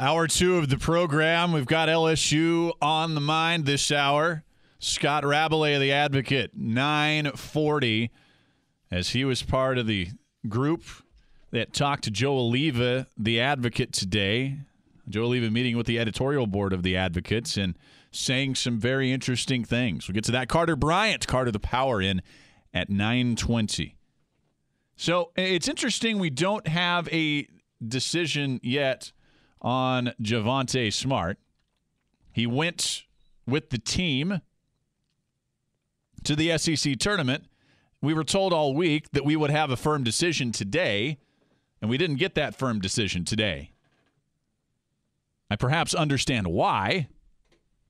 Hour two of the program. We've got LSU on the mind this hour. Scott Rabalais of the Advocate, 940, as he was part of the group that talked to Joe Alleva, the Advocate, today. Joe Alleva meeting with the editorial board of the Advocates and saying some very interesting things. We'll get to that. Carter Bryant, Carter the Power in at 920. So it's interesting we don't have a decision yet on Javonte Smart. He went with the team to the SEC tournament. We were told all week that we would have a firm decision today, and we didn't get that firm decision today. I perhaps understand why,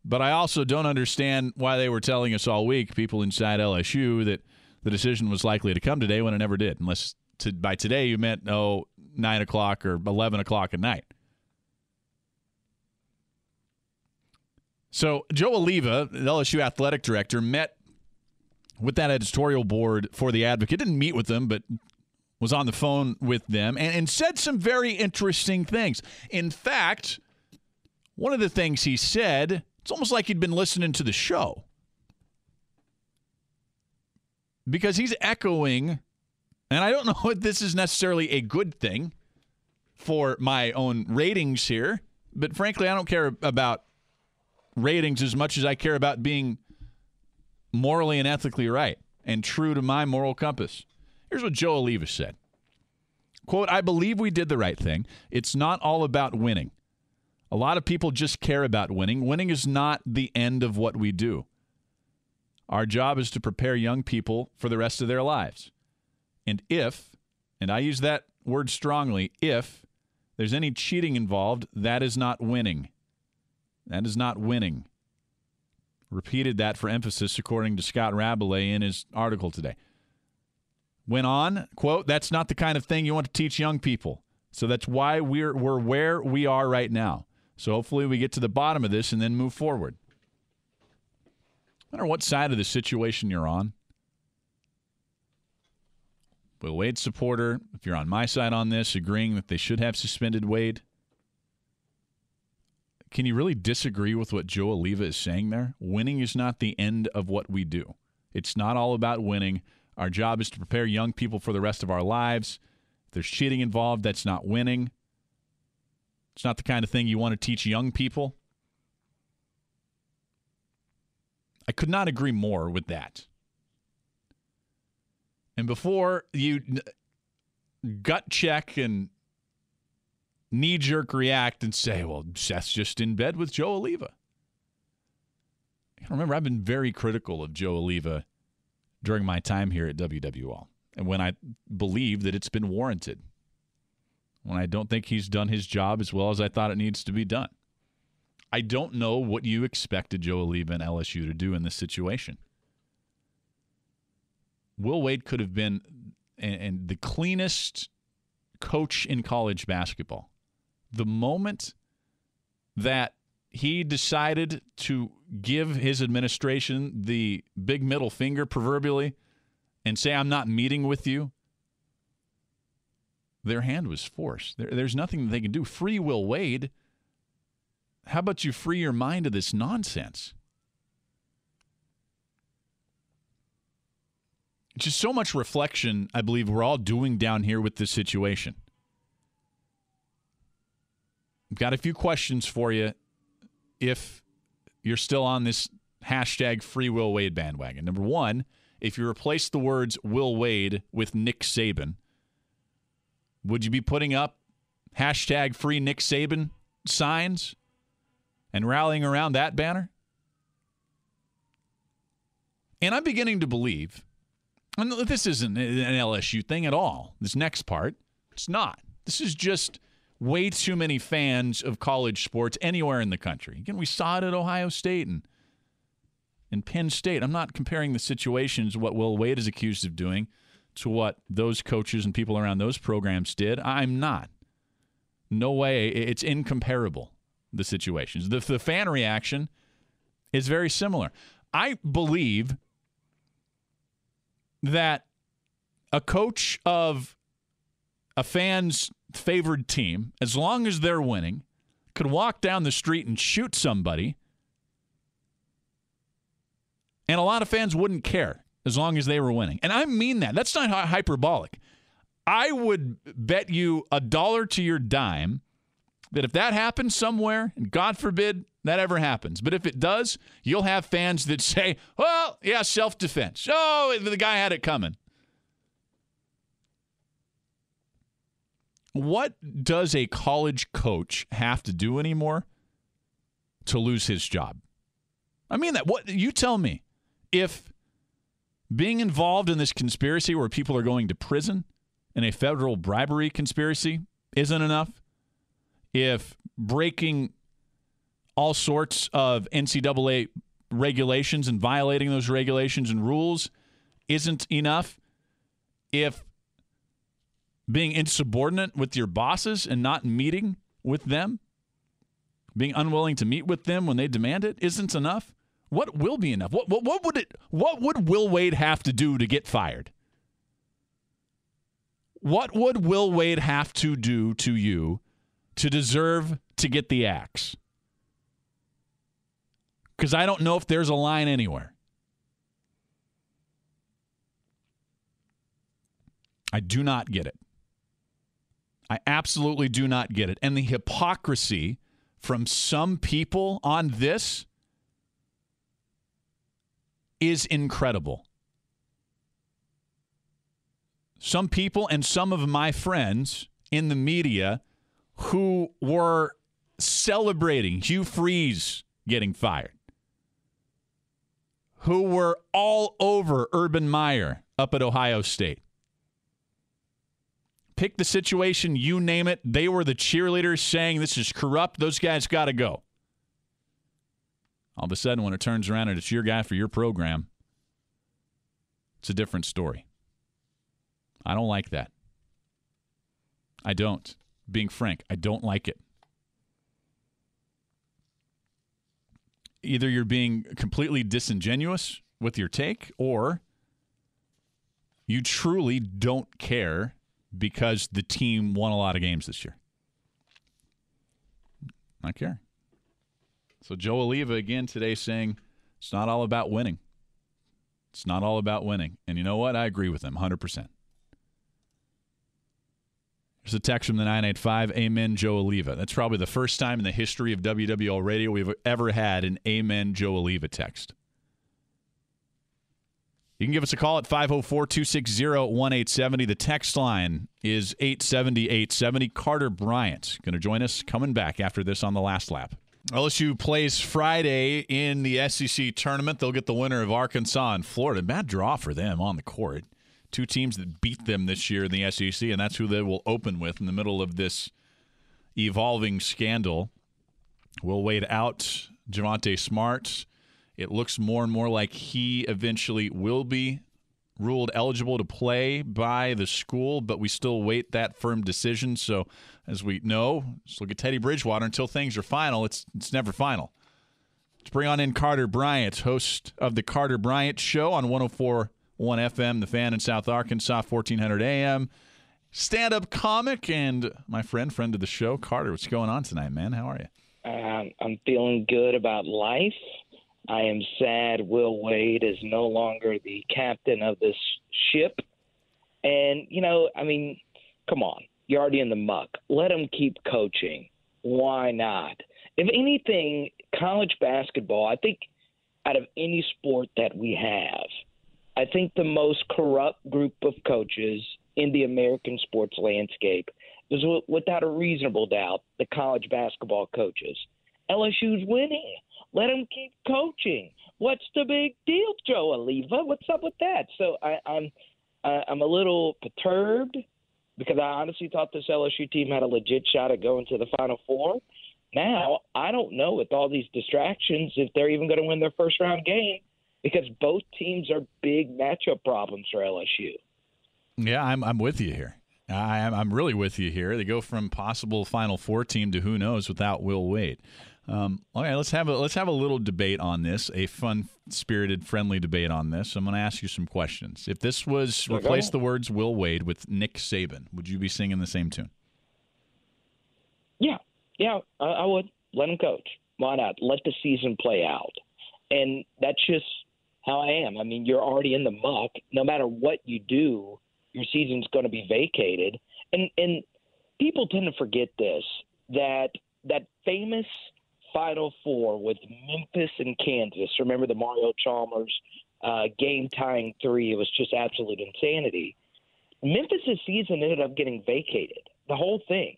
but I also don't understand why they were telling us all week, people inside LSU, that the decision was likely to come today when it never did, unless to, by today you meant, oh, 9 o'clock or 11 o'clock at night. So Joe Alleva, the LSU athletic director, met with that editorial board for the Advocate. Didn't meet with them, but was on the phone with them and, and said some very interesting things. In fact, one of the things he said, it's almost like he'd been listening to the show. Because he's echoing, and I don't know if this is necessarily a good thing for my own ratings here, but frankly, I don't care about ratings as much as I care about being morally and ethically right and true to my moral compass. Here's what Joe Alleva said. Quote, I believe we did the right thing. It's not all about winning. A lot of people just care about winning. Winning is not the end of what we do. Our job is to prepare young people for the rest of their lives. And if, and I use that word strongly, if there's any cheating involved, that is not winning. That is not winning. Repeated that for emphasis, according to Scott Rabalais in his article today. Went on, quote, that's not the kind of thing you want to teach young people. So that's why we're, we're where we are right now. So hopefully we get to the bottom of this and then move forward. No matter what side of the situation you're on, Will Wade supporter, if you're on my side on this, agreeing that they should have suspended Wade, can you really disagree with what Joe Alleva is saying there? Winning is not the end of what we do. It's not all about winning. Our job is to prepare young people for the rest of our lives. If there's cheating involved, that's not winning. It's not the kind of thing you want to teach young people. I could not agree more with that. And before you gut check and knee jerk react and say, well, Seth's just in bed with Joe Alleva. Remember, I've been very critical of Joe Alleva during my time here at WWL and when I believe that it's been warranted. When I don't think he's done his job as well as I thought it needs to be done. I don't know what you expected Joe Alleva and LSU to do in this situation. Will Wade could have been and, and the cleanest coach in college basketball the moment that he decided to give his administration the big middle finger, proverbially, and say, I'm not meeting with you, their hand was forced. There, there's nothing that they can do. Free Will Wade. How about you free your mind of this nonsense? Just so much reflection, I believe, we're all doing down here with this situation. Got a few questions for you if you're still on this hashtag free Will Wade bandwagon. Number one, if you replace the words Will Wade with Nick Saban, would you be putting up hashtag free Nick Saban signs and rallying around that banner? And I'm beginning to believe, and this isn't an LSU thing at all, this next part, it's not. This is just way too many fans of college sports anywhere in the country. Again, we saw it at Ohio State and in Penn State. I'm not comparing the situations what Will Wade is accused of doing to what those coaches and people around those programs did. I'm not. No way. It's incomparable, the situations. The, the fan reaction is very similar. I believe that a coach of a fan's favored team, as long as they're winning, could walk down the street and shoot somebody, and a lot of fans wouldn't care as long as they were winning. And I mean that. That's not hyperbolic. I would bet you a dollar to your dime that if that happens somewhere, and God forbid that ever happens, but if it does, you'll have fans that say, well, yeah, self defense. Oh, the guy had it coming. What does a college coach have to do anymore to lose his job? I mean that. What you tell me if being involved in this conspiracy where people are going to prison in a federal bribery conspiracy isn't enough, if breaking all sorts of NCAA regulations and violating those regulations and rules isn't enough, if being insubordinate with your bosses and not meeting with them, being unwilling to meet with them when they demand it isn't enough, what will be enough? What, what, what would it what would Will Wade have to do to get fired? What would Will Wade have to do to you to deserve to get the axe? Because I don't know if there's a line anywhere. I do not get it. I absolutely do not get it. And the hypocrisy from some people on this is incredible. Some people and some of my friends in the media who were celebrating Hugh Freeze getting fired, who were all over Urban Meyer up at Ohio State. Pick the situation, you name it. They were the cheerleaders saying this is corrupt. Those guys got to go. All of a sudden, when it turns around and it's your guy for your program, it's a different story. I don't like that. I don't. Being frank, I don't like it. Either you're being completely disingenuous with your take, or you truly don't care because the team won a lot of games this year. I care. So Joe Alleva again today saying it's not all about winning. It's not all about winning. And you know what? I agree with him 100%. There's a text from the 985, Amen, Joe Alleva. That's probably the first time in the history of WWL radio we've ever had an Amen, Joe Alleva text. You can give us a call at 504 260 1870. The text line is 870 870. Carter Bryant going to join us coming back after this on the last lap. LSU plays Friday in the SEC tournament. They'll get the winner of Arkansas and Florida. Bad draw for them on the court. Two teams that beat them this year in the SEC, and that's who they will open with in the middle of this evolving scandal. We'll wait out Javonte Smart. It looks more and more like he eventually will be ruled eligible to play by the school, but we still wait that firm decision. So, as we know, let's look at Teddy Bridgewater. Until things are final, it's it's never final. Let's bring on in Carter Bryant, host of the Carter Bryant Show on 104.1 FM, The Fan in South Arkansas, 1400 AM. Stand up comic and my friend, friend of the show, Carter. What's going on tonight, man? How are you? Um, I'm feeling good about life. I am sad Will Wade is no longer the captain of this ship. And, you know, I mean, come on. You're already in the muck. Let him keep coaching. Why not? If anything, college basketball, I think out of any sport that we have, I think the most corrupt group of coaches in the American sports landscape is without a reasonable doubt the college basketball coaches. LSU's winning. Let him keep coaching. What's the big deal, Joe Alleva? What's up with that? So I, I'm I'm a little perturbed because I honestly thought this LSU team had a legit shot at going to the Final Four. Now, I don't know with all these distractions if they're even going to win their first round game because both teams are big matchup problems for LSU. Yeah, I'm I'm with you here. I, I'm really with you here. They go from possible Final Four team to who knows without Will Wade. Um, okay, let's have a let's have a little debate on this. A fun, spirited, friendly debate on this. I'm going to ask you some questions. If this was replace the words Will Wade with Nick Saban, would you be singing the same tune? Yeah, yeah, I, I would let him coach. Why not? Let the season play out, and that's just how I am. I mean, you're already in the muck. No matter what you do, your season's going to be vacated, and and people tend to forget this that that famous Final Four with Memphis and Kansas. Remember the Mario Chalmers uh, game tying three? It was just absolute insanity. Memphis' season ended up getting vacated, the whole thing.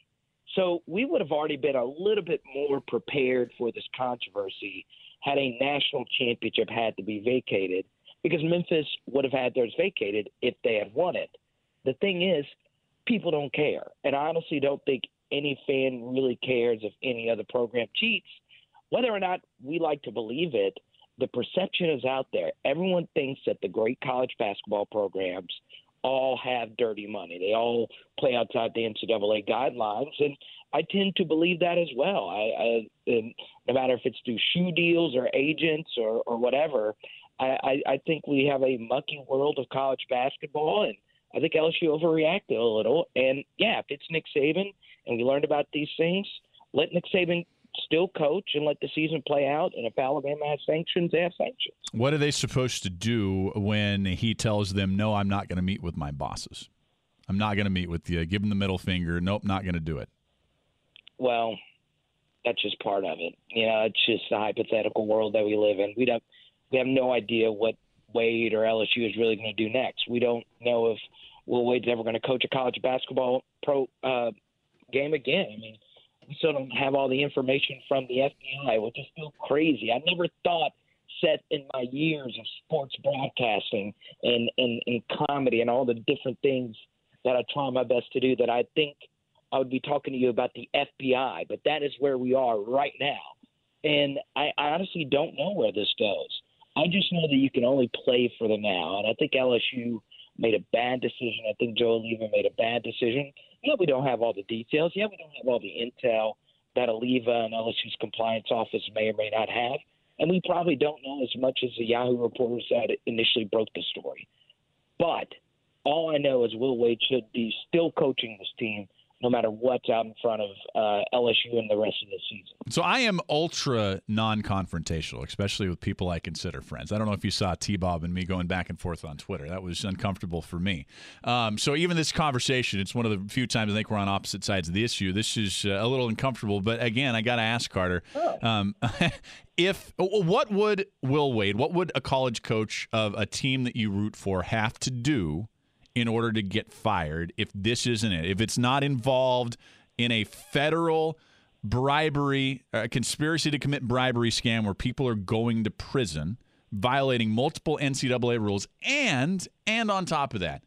So we would have already been a little bit more prepared for this controversy had a national championship had to be vacated because Memphis would have had theirs vacated if they had won it. The thing is, people don't care. And I honestly don't think any fan really cares if any other program cheats. Whether or not we like to believe it, the perception is out there. Everyone thinks that the great college basketball programs all have dirty money. They all play outside the NCAA guidelines, and I tend to believe that as well. I, I no matter if it's through shoe deals or agents or, or whatever, I, I, I think we have a mucky world of college basketball, and I think LSU overreacted a little. And yeah, if it's Nick Saban and we learned about these things, let Nick Saban still coach and let the season play out. And if Alabama has sanctions, they have sanctions. What are they supposed to do when he tells them, "No, I'm not going to meet with my bosses. I'm not going to meet with you. Give them the middle finger. Nope, not going to do it." Well, that's just part of it. You know, it's just the hypothetical world that we live in. We don't. We have no idea what Wade or LSU is really going to do next. We don't know if Will Wade's ever going to coach a college basketball pro uh, game again. I mean, we still don't have all the information from the FBI, which is still crazy. I never thought set in my years of sports broadcasting and, and, and comedy and all the different things that I try my best to do that I think I would be talking to you about the FBI, but that is where we are right now. And I, I honestly don't know where this goes. I just know that you can only play for the now. And I think LSU made a bad decision. I think Joe Alleva made a bad decision. Yeah, we don't have all the details. Yeah, we don't have all the intel that Alleva and LSU's compliance office may or may not have. And we probably don't know as much as the Yahoo reporters that initially broke the story. But all I know is Will Wade should be still coaching this team – no matter what's out in front of uh, LSU in the rest of the season. So I am ultra non-confrontational, especially with people I consider friends. I don't know if you saw T-Bob and me going back and forth on Twitter. That was uncomfortable for me. Um, so even this conversation, it's one of the few times I think we're on opposite sides of the issue. This is uh, a little uncomfortable, but again, I got to ask Carter. Oh. Um, if what would Will Wade, what would a college coach of a team that you root for have to do in order to get fired if this isn't it. If it's not involved in a federal bribery, a conspiracy to commit bribery scam where people are going to prison, violating multiple NCAA rules, and and on top of that,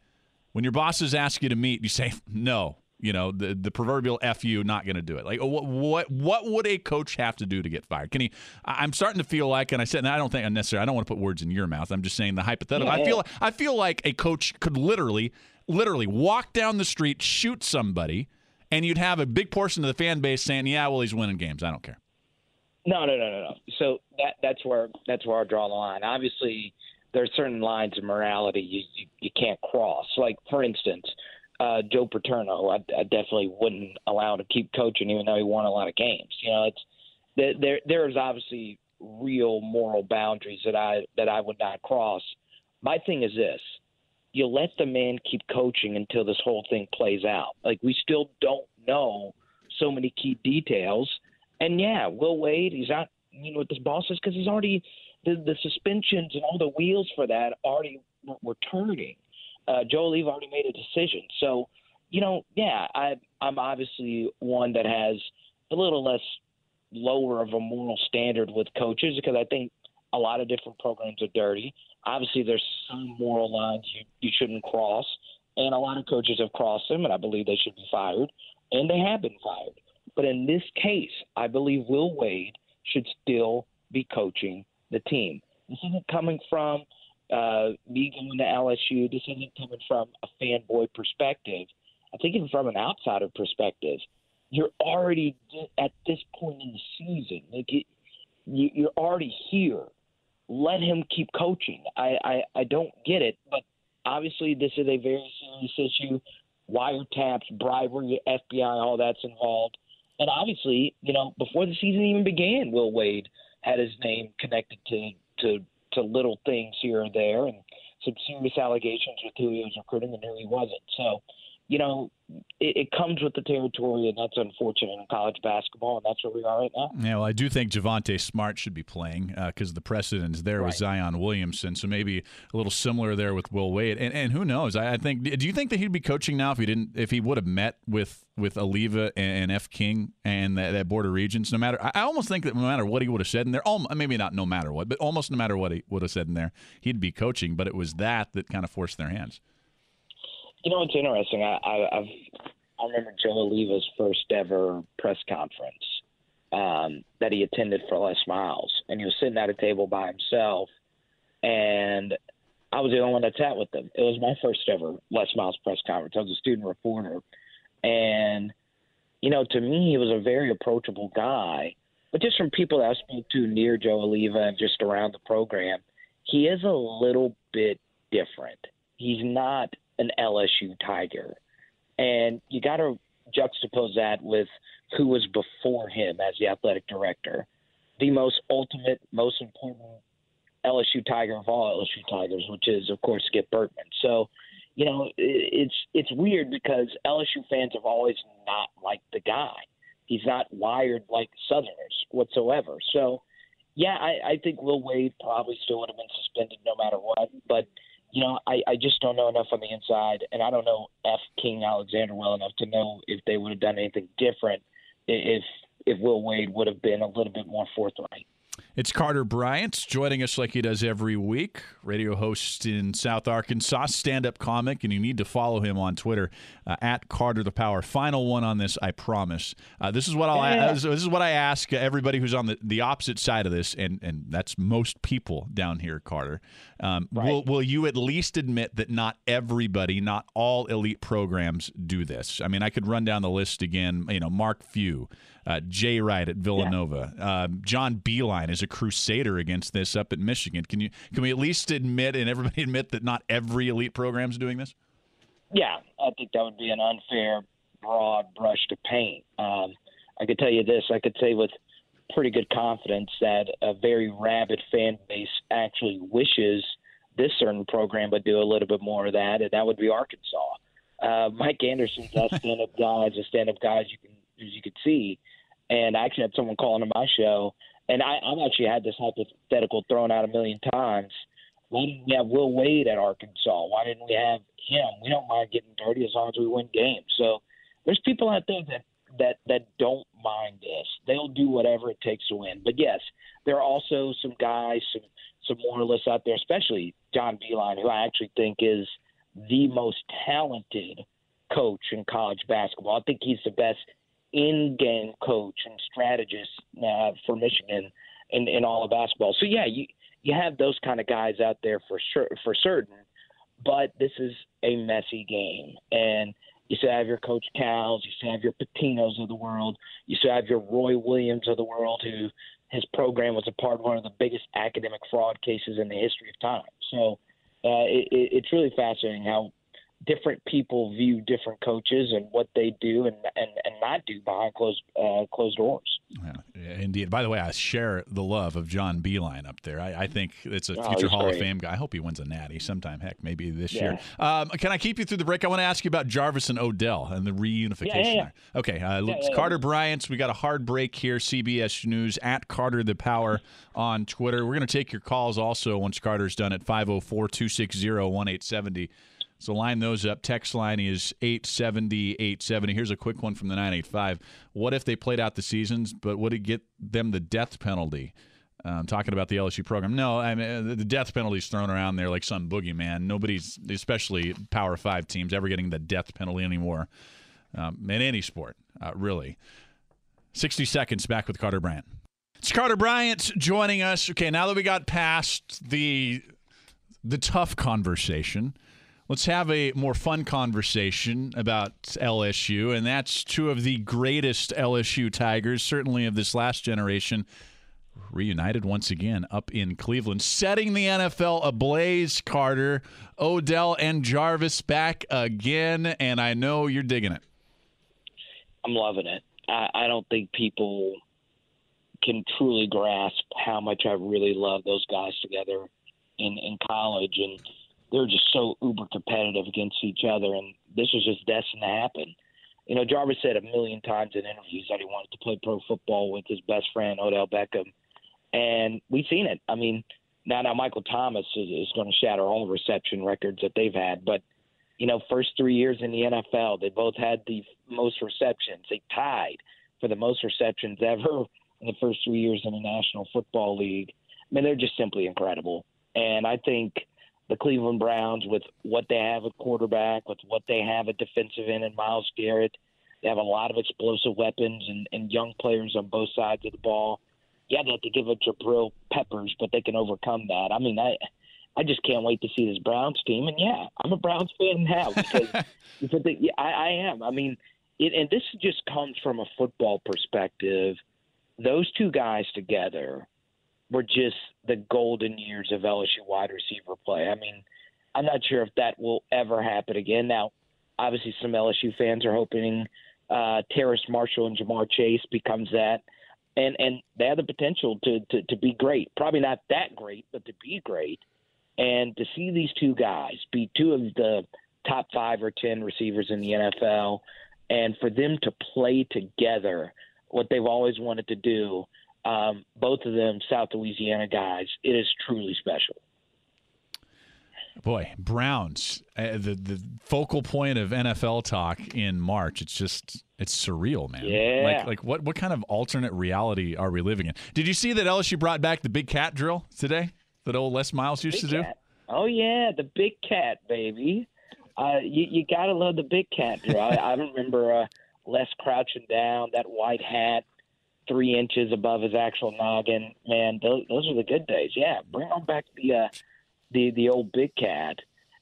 when your bosses ask you to meet, you say no you know the the proverbial fu not going to do it. Like what what what would a coach have to do to get fired? Can he i'm starting to feel like and i said and i don't think unnecessary i don't want to put words in your mouth i'm just saying the hypothetical. Yeah. i feel i feel like a coach could literally literally walk down the street shoot somebody and you'd have a big portion of the fan base saying yeah well he's winning games i don't care. No no no no no. So that that's where that's where i draw the line. Obviously there are certain lines of morality you, you, you can't cross. Like for instance uh, Joe Paterno, I, I definitely wouldn't allow him to keep coaching, even though he won a lot of games. You know, it's there. There's obviously real moral boundaries that I that I would not cross. My thing is this: you let the man keep coaching until this whole thing plays out. Like we still don't know so many key details. And yeah, Will Wade, he's not you know with his bosses because he's already the, the suspensions and all the wheels for that already were turning uh, Joe Alleva already made a decision. So, you know, yeah, I, I'm obviously one that has a little less lower of a moral standard with coaches because I think a lot of different programs are dirty. Obviously, there's some moral lines you, you shouldn't cross. and a lot of coaches have crossed them, and I believe they should be fired, and they have been fired. But in this case, I believe Will Wade should still be coaching the team. This isn't coming from uh, me going to LSU. This isn't coming from a fanboy perspective. I think even from an outsider perspective, you're already at this point in the season. Like it, you, you're already here. Let him keep coaching. I, I I don't get it, but obviously this is a very serious issue. Wiretaps, bribery, FBI, all that's involved. And obviously, you know, before the season even began, Will Wade had his name connected to to to little things here or there, and some serious allegations with who he was recruiting and who he wasn't. So, you know, it, it, comes with the territory, and that's unfortunate in college basketball, and that's where we are right now. Yeah, well, I do think Javonte Smart should be playing because uh, the precedent is there right. with Zion Williamson, so maybe a little similar there with Will Wade, and, and who knows? I, I, think. Do you think that he'd be coaching now if he didn't? If he would have met with with Alleva and, and F. King and that, that Board of Regents, no matter, I, I almost think that no matter what he would have said in there, maybe not no matter what, but almost no matter what he would have said in there, he'd be coaching. But it was that that kind of forced their hands. You know, it's interesting. I, I, I've I remember Joe Alleva's first ever press conference um, that he attended for Les Miles, and he was sitting at a table by himself, and I was the only one that sat with him. It was my first ever Les Miles press conference. I was a student reporter, and you know, to me, he was a very approachable guy. But just from people that I spoke to near Joe Alleva and just around the program, he is a little bit different. He's not an LSU Tiger. And you got to juxtapose that with who was before him as the athletic director. The most ultimate, most important LSU Tiger of all LSU Tigers, which is, of course, Skip Bertman. So, you know, it's it's weird because LSU fans have always not liked the guy. He's not wired like Southerners whatsoever. So, yeah, I, I think Will Wade probably still would have been suspended no matter what. But you know, I, I just don't know enough on the inside, and I don't know F. King Alexander well enough to know if they would have done anything different if if Will Wade would have been a little bit more forthright. It's Carter Bryant joining us like he does every week. Radio host in South Arkansas, stand up comic, and you need to follow him on Twitter uh, at Carter the Power. Final one on this, I promise. Uh, this is what I'll yeah. this is what I ask everybody who's on the, the opposite side of this, and, and that's most people down here, Carter. Um, right. will, will you at least admit that not everybody, not all elite programs do this? I mean, I could run down the list again. You know, Mark Few uh, Jay Wright at Villanova. Yeah. Uh, John Beilein is a crusader against this up at Michigan. Can you can we at least admit and everybody admit that not every elite program is doing this? Yeah, I think that would be an unfair broad brush to paint. Um, I could tell you this: I could say with pretty good confidence that a very rabid fan base actually wishes this certain program would do a little bit more of that, and that would be Arkansas. Uh, Mike Anderson's a stand-up guy, is a stand-up guy as you can as you could see. And I actually had someone calling on my show, and I, I've actually had this hypothetical thrown out a million times. Why didn't we have Will Wade at Arkansas? Why didn't we have him? We don't mind getting dirty as long as we win games. So there's people out there that that that don't mind this. They'll do whatever it takes to win. But yes, there are also some guys, some some moralists out there, especially John Beilein, who I actually think is the most talented coach in college basketball. I think he's the best in-game coach and strategist uh, for Michigan in, in all of basketball. So yeah, you you have those kind of guys out there for sure for certain, but this is a messy game, and you still have your Coach Cals, you still have your Pitinos of the world, you still have your Roy Williams of the world, who his program was a part of one of the biggest academic fraud cases in the history of time. So uh, it, it's really fascinating how different people view different coaches and what they do and and, and not do behind closed uh, closed doors. Yeah, indeed. By the way, I share the love of John Beilein up there. I, I think it's a oh, future Hall great. of Fame guy. I hope he wins a Natty sometime. Heck, maybe this yeah. year. Um, can I keep you through the break? I want to ask you about Jarvis and Odell and the reunification. Yeah, okay, uh, Carter Bryant's. We got a hard break here. CBS News at Carter the Power on Twitter. We're going to take your calls also once Carter's done at 504 260 1870. So line those up. Text line is 870 870. Here's a quick one from the 985. What if they played out the seasons, but would it get them the death penalty? um, talking about the LSU program. No, I mean uh, the death penalty's thrown around there like some boogeyman. Nobody's, especially Power Five teams, ever getting the death penalty anymore um, in any sport, uh, really. 60 seconds back with Carter Bryant. It's Carter Bryant joining us. Okay, now that we got past the the tough conversation, let's have a more fun conversation about LSU, and that's two of the greatest LSU Tigers, certainly of this last generation, reunited once again up in Cleveland, setting the NFL ablaze. Carter, Odell, and Jarvis back again, and I know you're digging it. I'm loving it. I, I don't think people can truly grasp how much I really love those guys together in in college, and they're just so uber competitive against each other, and this was just destined to happen. You know, Jarvis said a million times in interviews that he wanted to play pro football with his best friend Odell Beckham, and we've seen it. I mean, now now Michael Thomas is, is going to shatter all the reception records that they've had, but you know, first three years in the NFL, they both had the most receptions. They tied for the most receptions ever in the first three years in the National Football League. I mean, they're just simply incredible. And I think the Cleveland Browns, with what they have at quarterback, with what they have at defensive end and Myles Garrett, they have a lot of explosive weapons and, and young players on both sides of the ball. Yeah, they have to give it Jabril Peppers, but they can overcome that. I mean, I I just can't wait to see this Browns team. And yeah, I'm a Browns fan now because, because they, yeah, I, I am. I mean, it, and this just comes from a football perspective. Those two guys together were just the golden years of LSU wide receiver play. I mean, I'm not sure if that will ever happen again. Now, obviously, some LSU fans are hoping uh, Terrace Marshall and Ja'Marr Chase becomes that, and and they have the potential to, to to be great. Probably not that great, but to be great. And to see these two guys be two of the top five or ten receivers in the NFL, and for them to play together, what they've always wanted to do um, both of them South Louisiana guys. It is truly special. Boy, Browns, uh, the the focal point of NFL talk in March. It's just it's surreal, man. Yeah. Like like what what kind of alternate reality are we living in? Did you see that LSU brought back the big cat drill today? That old Les Miles used big to cat. do. Oh yeah, the big cat, baby. Uh, you you gotta love the big cat drill. I, I remember uh, Les crouching down, that white hat, three inches above his actual noggin. Man, those, those are the good days. Yeah, bring on back the uh, the the old big cat.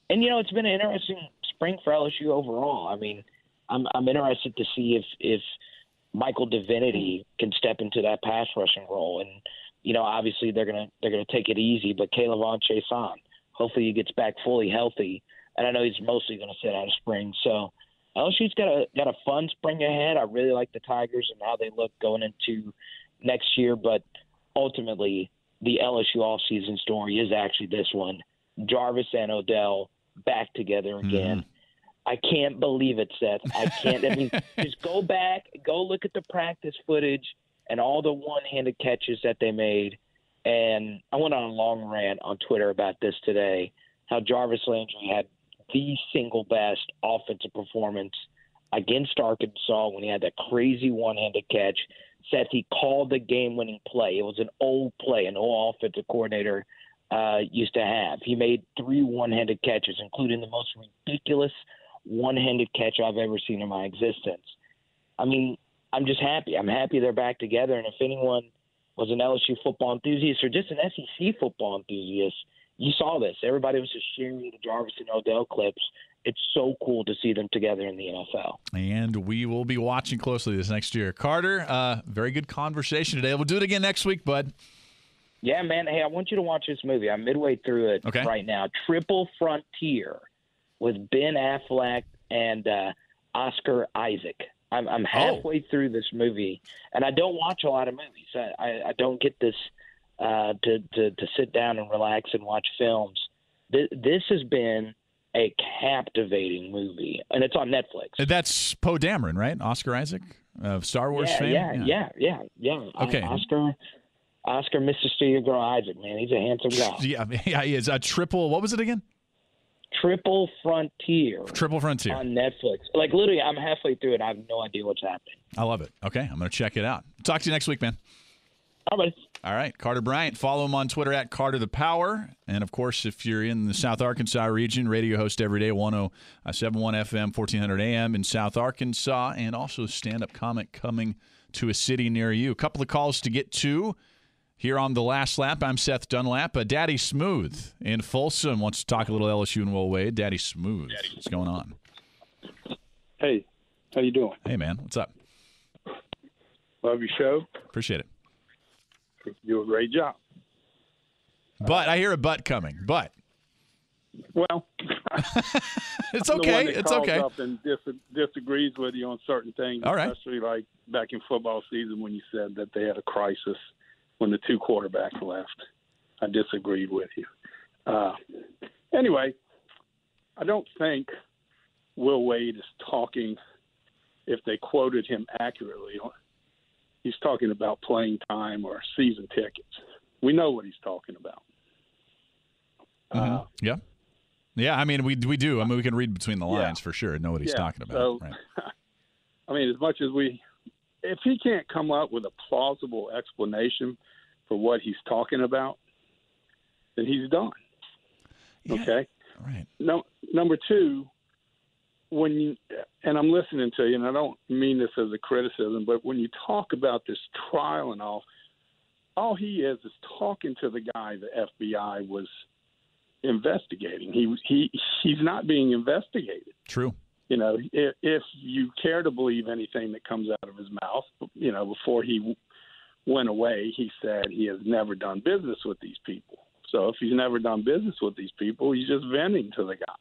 And you know, it's been an interesting spring for LSU overall. I mean, I'm I'm interested to see if if Michael Divinity can step into that pass rushing role. And you know, obviously they're gonna they're gonna take it easy. But K'Lavon Chaisson, hopefully he gets back fully healthy. And I know he's mostly to sit out of spring. So LSU's got a got a fun spring ahead. I really like the Tigers and how they look going into next year, but ultimately the LSU offseason story is actually this one. Jarvis and Odell back together again. Mm-hmm. I can't believe it, Seth. I can't. I mean, just go back, go look at the practice footage and all the one-handed catches that they made. And I went on a long rant on Twitter about this today. How Jarvis Landry had the single best offensive performance against Arkansas when he had that crazy one-handed catch. Seth he called the game-winning play. It was an old play, an old offensive coordinator uh, used to have. He made three one-handed catches, including the most ridiculous one-handed catch I've ever seen in my existence. I mean, I'm just happy. I'm happy they're back together. And if anyone was an LSU football enthusiast or just an SEC football enthusiast, you saw this. Everybody was just sharing the Jarvis and Odell clips. It's so cool to see them together in the NFL. And we will be watching closely this next year. Carter, uh, very good conversation today. We'll do it again next week, bud. Yeah, man. Hey, I want you to watch this movie. I'm midway through it okay. right now. Triple Frontier with Ben Affleck and uh, Oscar Isaac. I'm, I'm halfway oh. through this movie, and I don't watch a lot of movies. I, I, I don't get this – uh, to, to to sit down and relax and watch films. This, this has been a captivating movie, and it's on Netflix. Uh, that's Poe Dameron, right? Oscar Isaac of Star Wars yeah, fame. Yeah, yeah, yeah, yeah. Uh, okay, Oscar. Oscar, Mr. Steal Girl Isaac, man, he's a handsome guy. yeah, yeah, he is a triple. What was it again? Triple Frontier. Triple Frontier on Netflix. Like literally, I'm halfway through it. I have no idea what's happening. I love it. Okay, I'm going to check it out. Talk to you next week, man. All right. All right, Carter Bryant. Follow him on Twitter at Carter the Power. And of course, if you're in the South Arkansas region, radio host every day, 1071 FM, 1400 AM in South Arkansas, and also stand up comic coming to a city near you. A couple of calls to get to here on the last lap. I'm Seth Dunlap. Uh, Daddy Smooth in Folsom wants to talk a little LSU and Will Wade. Daddy Smooth, what's going on? Hey, how you doing? Hey, man, what's up? Love your show. Appreciate it. Do a great job. But I hear a butt coming. But Well, it's I'm the one okay. It's okay. Up and dis- disagrees with you on certain things. All right. Especially like back in football season when you said that they had a crisis when the two quarterbacks left. I disagreed with you. Uh, anyway, I don't think Will Wade is talking. If they quoted him accurately, he's talking about playing time or season tickets. We know what he's talking about. Mhm. Uh, yeah. Yeah, I mean, we we do. I mean, we can read between the Yeah. lines for sure and know what he's Yeah, talking about. so- right. I mean, as much as we, if he can't come up with a plausible explanation for what he's talking about, then he's done. Yeah, Okay. Right. No, number two, when you, and I'm listening to you, and I don't mean this as a criticism, but when you talk about this trial and all, all he is is talking to the guy the FBI was investigating. He he he's not being investigated True. you know, if, if you care to believe anything that comes out of his mouth, you know, before he went away, he said he has never done business with these people. So if he's never done business with these people, he's just venting to the guy.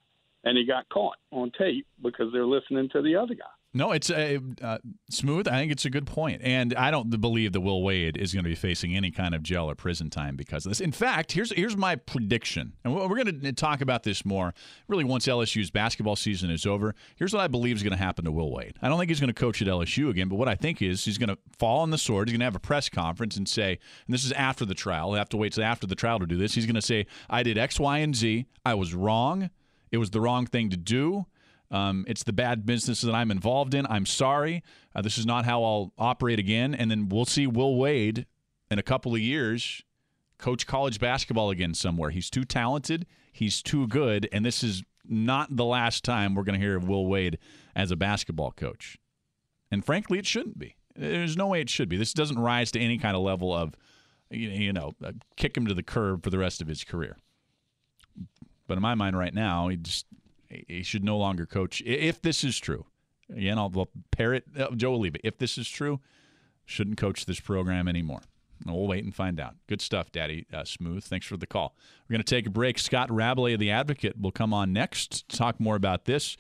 And he got caught on tape because they're listening to the other guy. No, it's uh, uh, smooth. I think it's a good point, and I don't believe that Will Wade is going to be facing any kind of jail or prison time because of this. In fact, here's here's my prediction, and we're going to talk about this more really once LSU's basketball season is over. Here's what I believe is going to happen to Will Wade. I don't think he's going to coach at LSU again, but what I think is he's going to fall on the sword. He's going to have a press conference and say, and this is after the trial. He'll have to wait till after the trial to do this. He's going to say, "I did X, Y, and Z. I was wrong. It was the wrong thing to do." Um, it's the bad business that I'm involved in. I'm sorry. Uh, this is not how I'll operate again. And then we'll see Will Wade in a couple of years coach college basketball again somewhere. He's too talented. He's too good. And this is not the last time we're going to hear of Will Wade as a basketball coach. And frankly, it shouldn't be. There's no way it should be. This doesn't rise to any kind of level of, you know, uh, kick him to the curb for the rest of his career. But in my mind, right now, he just he should no longer coach. If this is true, again, I'll, I'll parrot uh, Joe Alleva. If this is true, shouldn't coach this program anymore. We'll wait and find out. Good stuff, Daddy uh, Smooth. Thanks for the call. We're going to take a break. Scott Rabalais of The Advocate will come on next to talk more about this.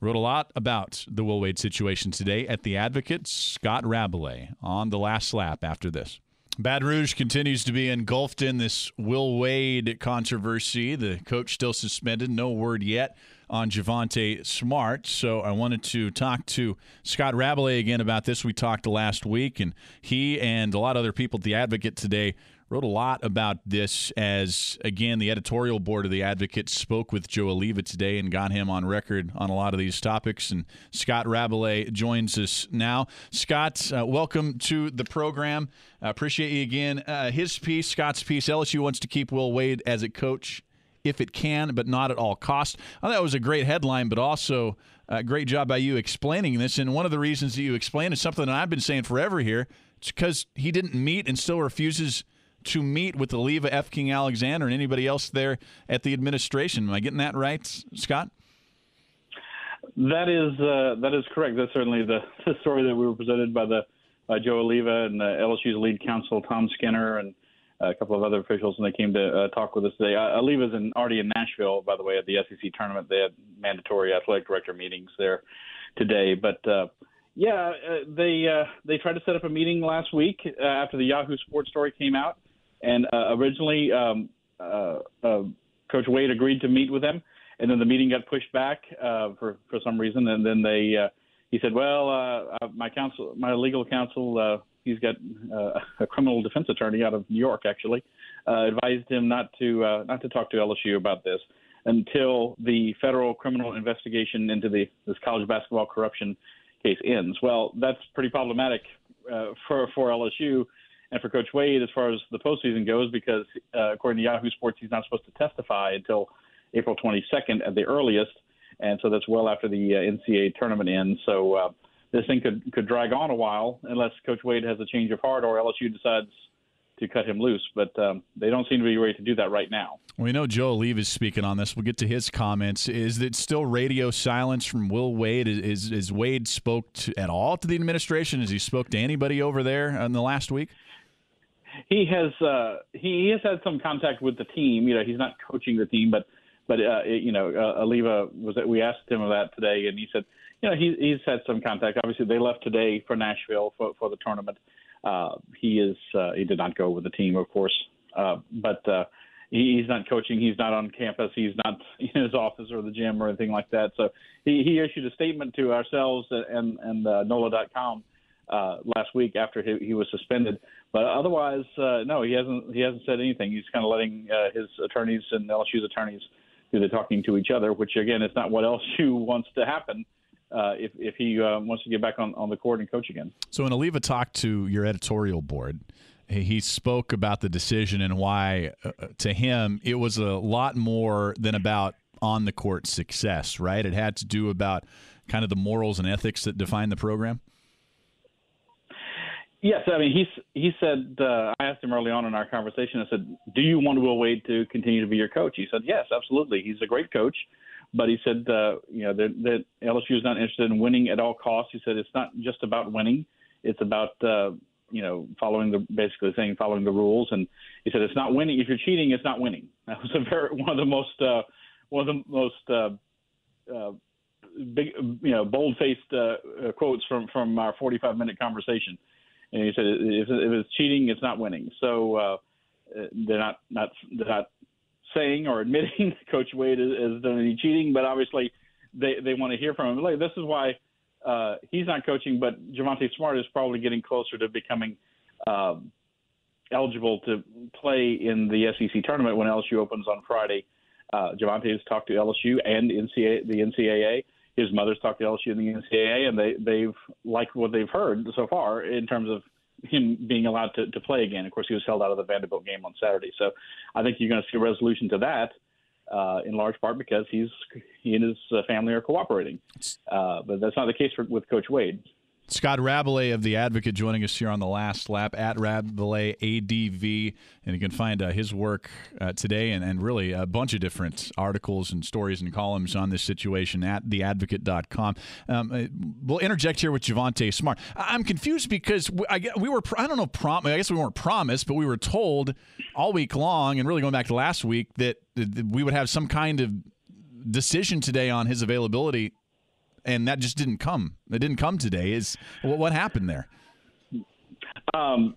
Wrote a lot about the Will Wade situation today at The Advocate. Scott Rabalais on the last lap after this. Baton Rouge continues to be engulfed in this Will Wade controversy. The coach still suspended. No word yet on Javonte Smart. So I wanted to talk to Scott Rabalais again about this. We talked last week, and he and a lot of other people at The Advocate today wrote a lot about this as, again, the editorial board of The Advocate spoke with Joe Alleva today and got him on record on a lot of these topics. And Scott Rabalais joins us now. Scott, uh, welcome to the program. I appreciate you again. Uh, his piece, Scott's piece, LSU wants to keep Will Wade as a coach if it can, but not at all cost. I thought that was a great headline, but also a great job by you explaining this. And one of the reasons that you explain is something that I've been saying forever here. It's because he didn't meet and still refuses to meet with Alleva F. King Alexander and anybody else there at the administration. Am I getting that right, Scott? That is uh, that is correct. That's certainly the, the story that we were presented by the by Joe Alleva and uh, LSU's lead counsel Tom Skinner and a couple of other officials, and they came to uh, talk with us today. Uh, Alleva's in, already in Nashville, by the way, at the SEC tournament. They had mandatory athletic director meetings there today, but. Uh, yeah, uh, they uh, they tried to set up a meeting last week uh, after the Yahoo Sports story came out, and uh, originally um, uh, uh, Coach Wade agreed to meet with them, and then the meeting got pushed back uh, for for some reason, and then they uh, he said, well, uh, uh, my counsel, my legal counsel, uh, he's got uh, a criminal defense attorney out of New York, actually, uh, advised him not to uh, not to talk to LSU about this until the federal criminal investigation into the this college basketball corruption case ends. Well, that's pretty problematic uh, for for LSU, and for Coach Wade as far as the postseason goes, because uh, according to Yahoo Sports, he's not supposed to testify until April 22nd at the earliest, and so that's well after the uh, NCAA tournament ends. So uh, this thing could could drag on a while unless Coach Wade has a change of heart or LSU decides to cut him loose. But um, they don't seem to be ready to do that right now. We know Joe Alleva is speaking on this. We'll get to his comments. Is it still radio silence from Will Wade? Is is Wade spoke to, at all to the administration? Has he spoke to anybody over there in the last week? He has. Uh, he has had some contact with the team. You know, he's not coaching the team, but but uh, you know, uh, Alleva was. We asked him of that today, and he said, you know, he, he's had some contact. Obviously, they left today for Nashville for for the tournament. Uh, he is uh, he did not go with the team, of course, uh, but uh, he, he's not coaching. He's not on campus. He's not in his office or the gym or anything like that. So he, he issued a statement to ourselves and and uh, NOLA.com uh, last week after he, he was suspended. But otherwise, uh, no, he hasn't he hasn't said anything. He's kind of letting uh, his attorneys and LSU's attorneys do the talking to each other, which again is not what LSU wants to happen uh, if, if he uh, wants to get back on, on the court and coach again. So when Alleva talked to your editorial board, he spoke about the decision and why, uh, to him, it was a lot more than about on the court success, right? It had to do about kind of the morals and ethics that define the program. Yes, I mean he's he said uh, I asked him early on in our conversation. I said, "Do you want Will Wade to continue to be your coach?" He said, "Yes, absolutely. He's a great coach." But he said, uh, you know, that, LSU is not interested in winning at all costs. He said it's not just about winning; it's about uh, you know following the basically saying following the rules. And he said it's not winning. If you're cheating, it's not winning. That was a very one of the most uh, one of the most uh, uh, big you know bold faced uh, quotes from from our 45 minute conversation. And he said if, if it's cheating, it's not winning. So uh, they're not not they're not saying or admitting Coach Wade has done any cheating, but obviously they they want to hear from him. Like, this is why uh, he's not coaching, but Javonte Smart is probably getting closer to becoming um, eligible to play in the SEC tournament when LSU opens on Friday. Uh, Javonte has talked to LSU and NCAA, the NCAA. His mother's talked to LSU and the NCAA, and they they've liked what they've heard so far in terms of him being allowed to, to play again. Of course, he was held out of the Vanderbilt game on Saturday. So I think you're going to see a resolution to that. Uh, in large part because he's he and his family are cooperating, uh, but that's not the case for, with Coach Wade. Scott Rabalais of The Advocate joining us here on the last lap at Rabalais ADV. And you can find uh, his work uh, today and, and really a bunch of different articles and stories and columns on this situation at theadvocate.com. Um, uh, we'll interject here with Javonte Smart. I'm confused because we, I, we were, I don't know, prom- I guess we weren't promised, but we were told all week long and really going back to last week that we would have some kind of decision today on his availability and that just didn't come. It didn't come today. Is what, what happened there? Um,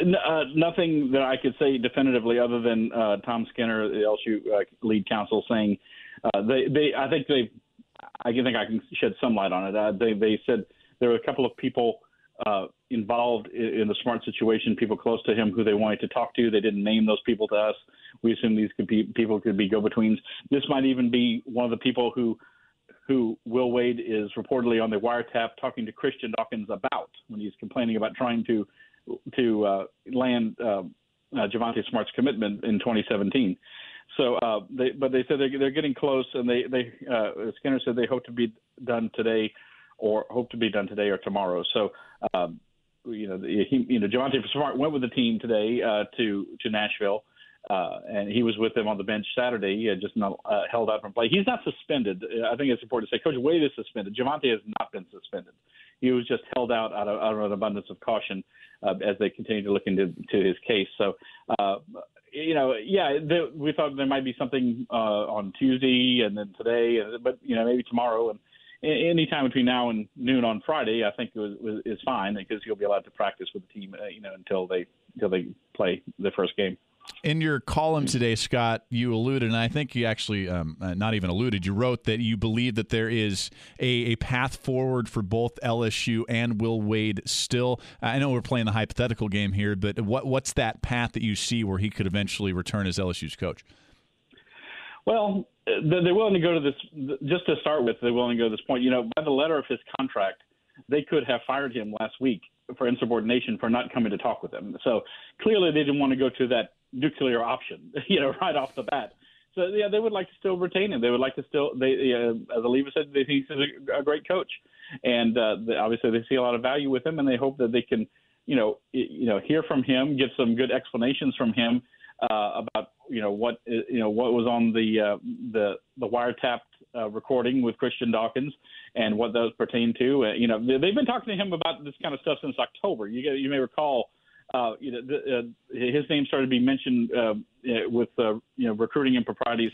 n- uh, nothing that I could say definitively, other than uh, Tom Skinner, the LSU uh, lead counsel, saying uh, they, they. I think they. I think I can shed some light on it. Uh, they, they said there were a couple of people uh, involved in, in the smart situation, people close to him who they wanted to talk to. They didn't name those people to us. We assume these could be people could be go-betweens. This might even be one of the people who who Will Wade is reportedly on the wiretap talking to Christian Dawkins about when he's complaining about trying to to uh, land uh, uh, Javonte Smart's commitment in 2017. So, uh, they, but they said they're, they're getting close, and they they uh, Skinner said they hope to be done today, or hope to be done today or tomorrow. So, um, you know, he, you know, Javonte Smart went with the team today uh, to to Nashville. Uh, and he was with them on the bench Saturday. He had just not uh, held out from play. He's not suspended. I think it's important to say Coach Wade is suspended. Javonte has not been suspended. He was just held out out of, out of an abundance of caution uh, as they continue to look into to his case. So, uh, you know, yeah, the, we thought there might be something uh, on Tuesday and then today, but you know, maybe tomorrow and any time between now and noon on Friday, I think it was, was is fine because he'll be allowed to practice with the team, uh, you know, until they until they play the first game. In your column today, Scott, you alluded, and I think you actually um, uh, not even alluded, you wrote that you believe that there is a, a, path forward for both LSU and Will Wade still. I know we're playing the hypothetical game here, but what, what's that path that you see where he could eventually return as LSU's coach? Well, they're willing to go to this, just to start with, they're willing to go to this point. You know, by the letter of his contract, they could have fired him last week for insubordination for not coming to talk with them. So clearly they didn't want to go to that nuclear option, you know, right off the bat. So yeah, they would like to still retain him. They would like to still. They, uh, as Alleva said, they think he's a, a great coach, and uh, they, obviously they see a lot of value with him, and they hope that they can, you know, you know, hear from him, get some good explanations from him uh, about you know what you know what was on the uh, the the wiretapped uh, recording with Christian Dawkins and what those pertain to. Uh, you know, they've been talking to him about this kind of stuff since October. You you may recall uh, you know, the, uh, his name started to be mentioned uh, with uh, you know recruiting improprieties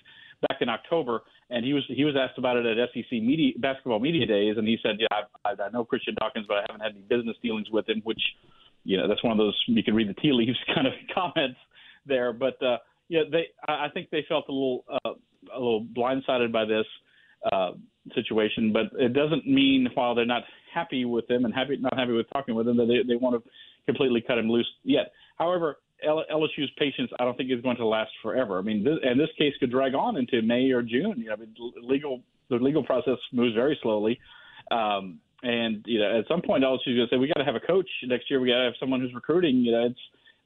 back in October, and he was he was asked about it at SEC media basketball media days, and he said, "Yeah, I, I know Christian Dawkins, but I haven't had any business dealings with him." Which, you know, that's one of those you can read the tea leaves kind of comments there. But uh, yeah, they I think they felt a little uh, a little blindsided by this uh, situation, but it doesn't mean while they're not happy with him and happy not happy with talking with him that they they want to completely cut him loose yet. However, LSU's patience, I don't think, is going to last forever. I mean, this, and this case could drag on into May or June. You know, I mean, legal the legal process moves very slowly, um, and you know, at some point, LSU's going to say we got to have a coach next year. We got to have someone who's recruiting. You know, it's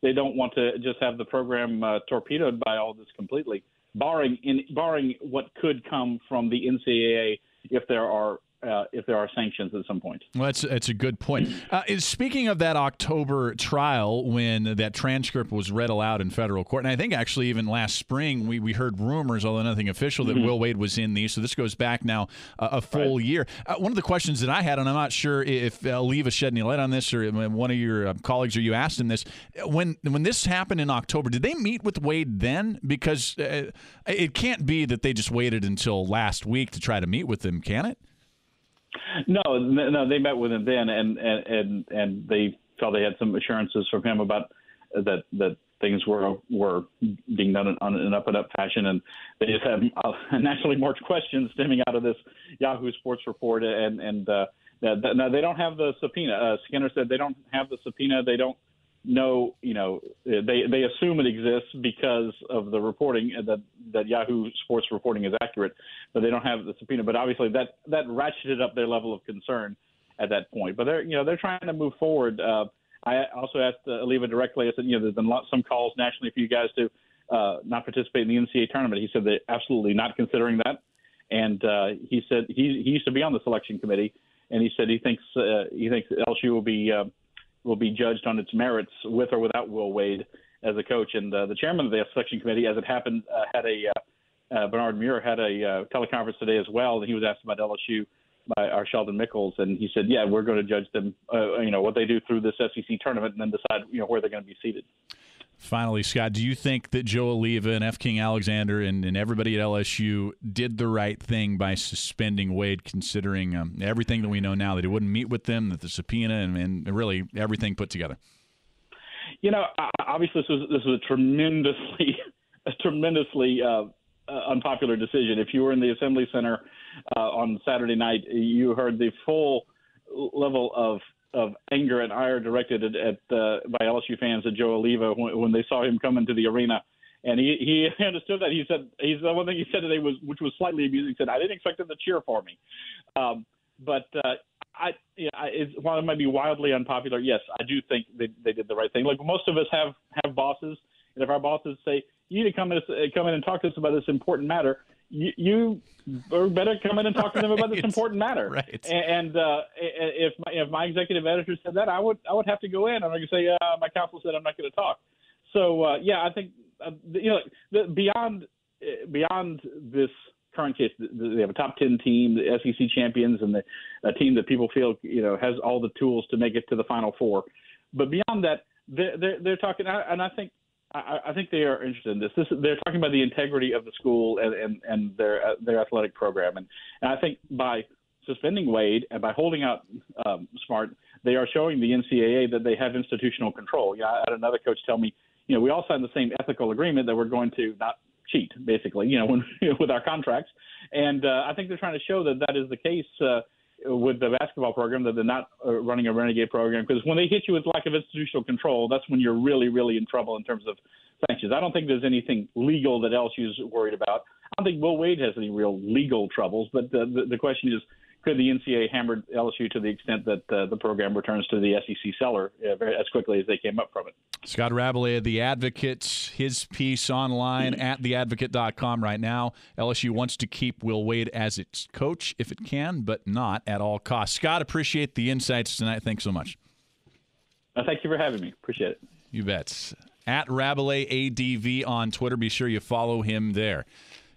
they don't want to just have the program uh, torpedoed by all this completely, barring in barring what could come from the NCAA if there are uh, if there are sanctions at some point. Well, that's that's a good point. Uh, speaking of that October trial, when that transcript was read aloud in federal court, and I think actually even last spring we, we heard rumors, although nothing official, that mm-hmm. Will Wade was in these. So this goes back now uh, a full right. year. Uh, one of the questions that I had, and I'm not sure if uh, Alleva shed any light on this, or one of your uh, colleagues or you asked him this, when when this happened in October, did they meet with Wade then? Because it can't be that they just waited until last week to try to meet with him, can it? No, no, they met with him then, and and and, and they felt they had some assurances from him about that that things were were being done in, an up and up fashion, and they just had uh, naturally more questions stemming out of this Yahoo Sports report, and and uh, now they don't have the subpoena. Uh, Skinner said they don't have the subpoena. They don't know, you know, they they assume it exists because of the reporting that that Yahoo Sports reporting is accurate, but they don't have the subpoena. But obviously that that ratcheted up their level of concern at that point. But they're you know they're trying to move forward. Uh, I also asked uh, directly. I said, you know, there's been lot, some calls nationally for you guys to uh, not participate in the NCAA tournament. He said they're absolutely not considering that, and uh, he said he he used to be on the selection committee, and he said he thinks uh, he thinks LSU will be uh, will be judged on its merits with or without Will Wade as a coach. And uh, the chairman of the selection committee, as it happened, uh, had a uh, uh, Bernard Muir had a uh, teleconference today as well, and he was asked about LSU by our Sheldon Mickles, and he said, "Yeah, we're going to judge them, uh, you know, what they do through this SEC tournament, and then decide, you know, where they're going to be seated." Finally, Scott, do you think that Joe Alleva and F. King Alexander and, and everybody at LSU did the right thing by suspending Wade, considering um, everything that we know now that he wouldn't meet with them, that the subpoena, and, and really everything put together? You know, obviously, this was this was a tremendously, a tremendously uh, uh, unpopular decision. If you were in the Assembly Center uh, on Saturday night, you heard the full level of of anger and ire directed at, at uh, by LSU fans at Joe Alleva when, when they saw him come into the arena. And he, he understood that. He said he's the one thing he said today was, which was slightly amusing. He said, "I didn't expect them to cheer for me," um, but uh, I, you know, it's, while it might be wildly unpopular, yes, I do think they, they did the right thing. Like most of us have have bosses, and if our bosses say you need to come in, come in and talk to us about this important matter, you, you better come in and talk to them about this important matter. Right. And uh, if my, if my executive editor said that, I would I would have to go in. I'm going to say uh, my counsel said I'm not going to talk. So uh, yeah, I think uh, you know the, beyond uh, beyond this current case, they have a top ten team, the SEC champions, and the, a team that people feel you know has all the tools to make it to the Final Four. But beyond that, they're they're, they're talking, and I think I, I think they are interested in this. this. They're talking about the integrity of the school and, and, and their uh, their athletic program, and, and I think by suspending Wade and by holding out um, Smart, they are showing the NCAA that they have institutional control. Yeah, I had another coach tell me, you know, we all signed the same ethical agreement that we're going to not cheat, basically, you know, when, with our contracts, and uh, I think they're trying to show that that is the case. Uh, with the basketball program that they're not uh, running a renegade program because when they hit you with lack of institutional control, that's when you're really, really in trouble in terms of sanctions. I don't think there's anything legal that LSU is worried about. I don't think Will Wade has any real legal troubles, but the, the, the question is, could the NCAA hammer LSU to the extent that uh, the program returns to the SEC cellar uh, very, as quickly as they came up from it? Scott Rabalais, The Advocate, his piece online at theadvocate.com right now. LSU wants to keep Will Wade as its coach if it can, but not at all costs. Scott, appreciate the insights tonight. Thanks so much. Uh, thank you for having me. Appreciate it. You bet. At Rabalais ADV on Twitter. Be sure you follow him there.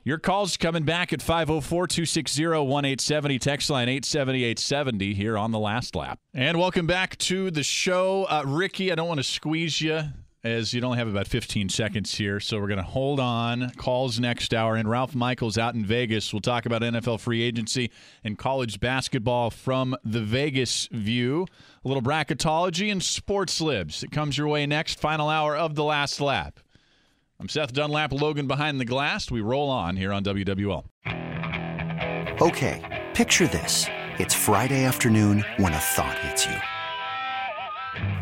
Your calls coming back at 504 260 1870. Text line 870 here on the last lap. And welcome back to the show. Uh, Ricky, I don't want to squeeze you as you only have about 15 seconds here. So we're going to hold on. Calls next hour. And Ralph Michaels out in Vegas. We'll talk about NFL free agency and college basketball from the Vegas view. A little bracketology and sports libs. It comes your way next. Final hour of the last lap. I'm Seth Dunlap, Logan behind the glass. We roll on here on WWL. Okay, picture this. It's Friday afternoon when a thought hits you.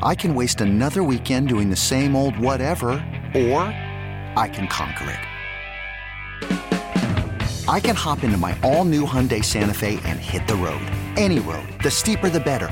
I can waste another weekend doing the same old whatever, or I can conquer it. I can hop into my all new Hyundai Santa Fe and hit the road. Any road. The steeper, the better.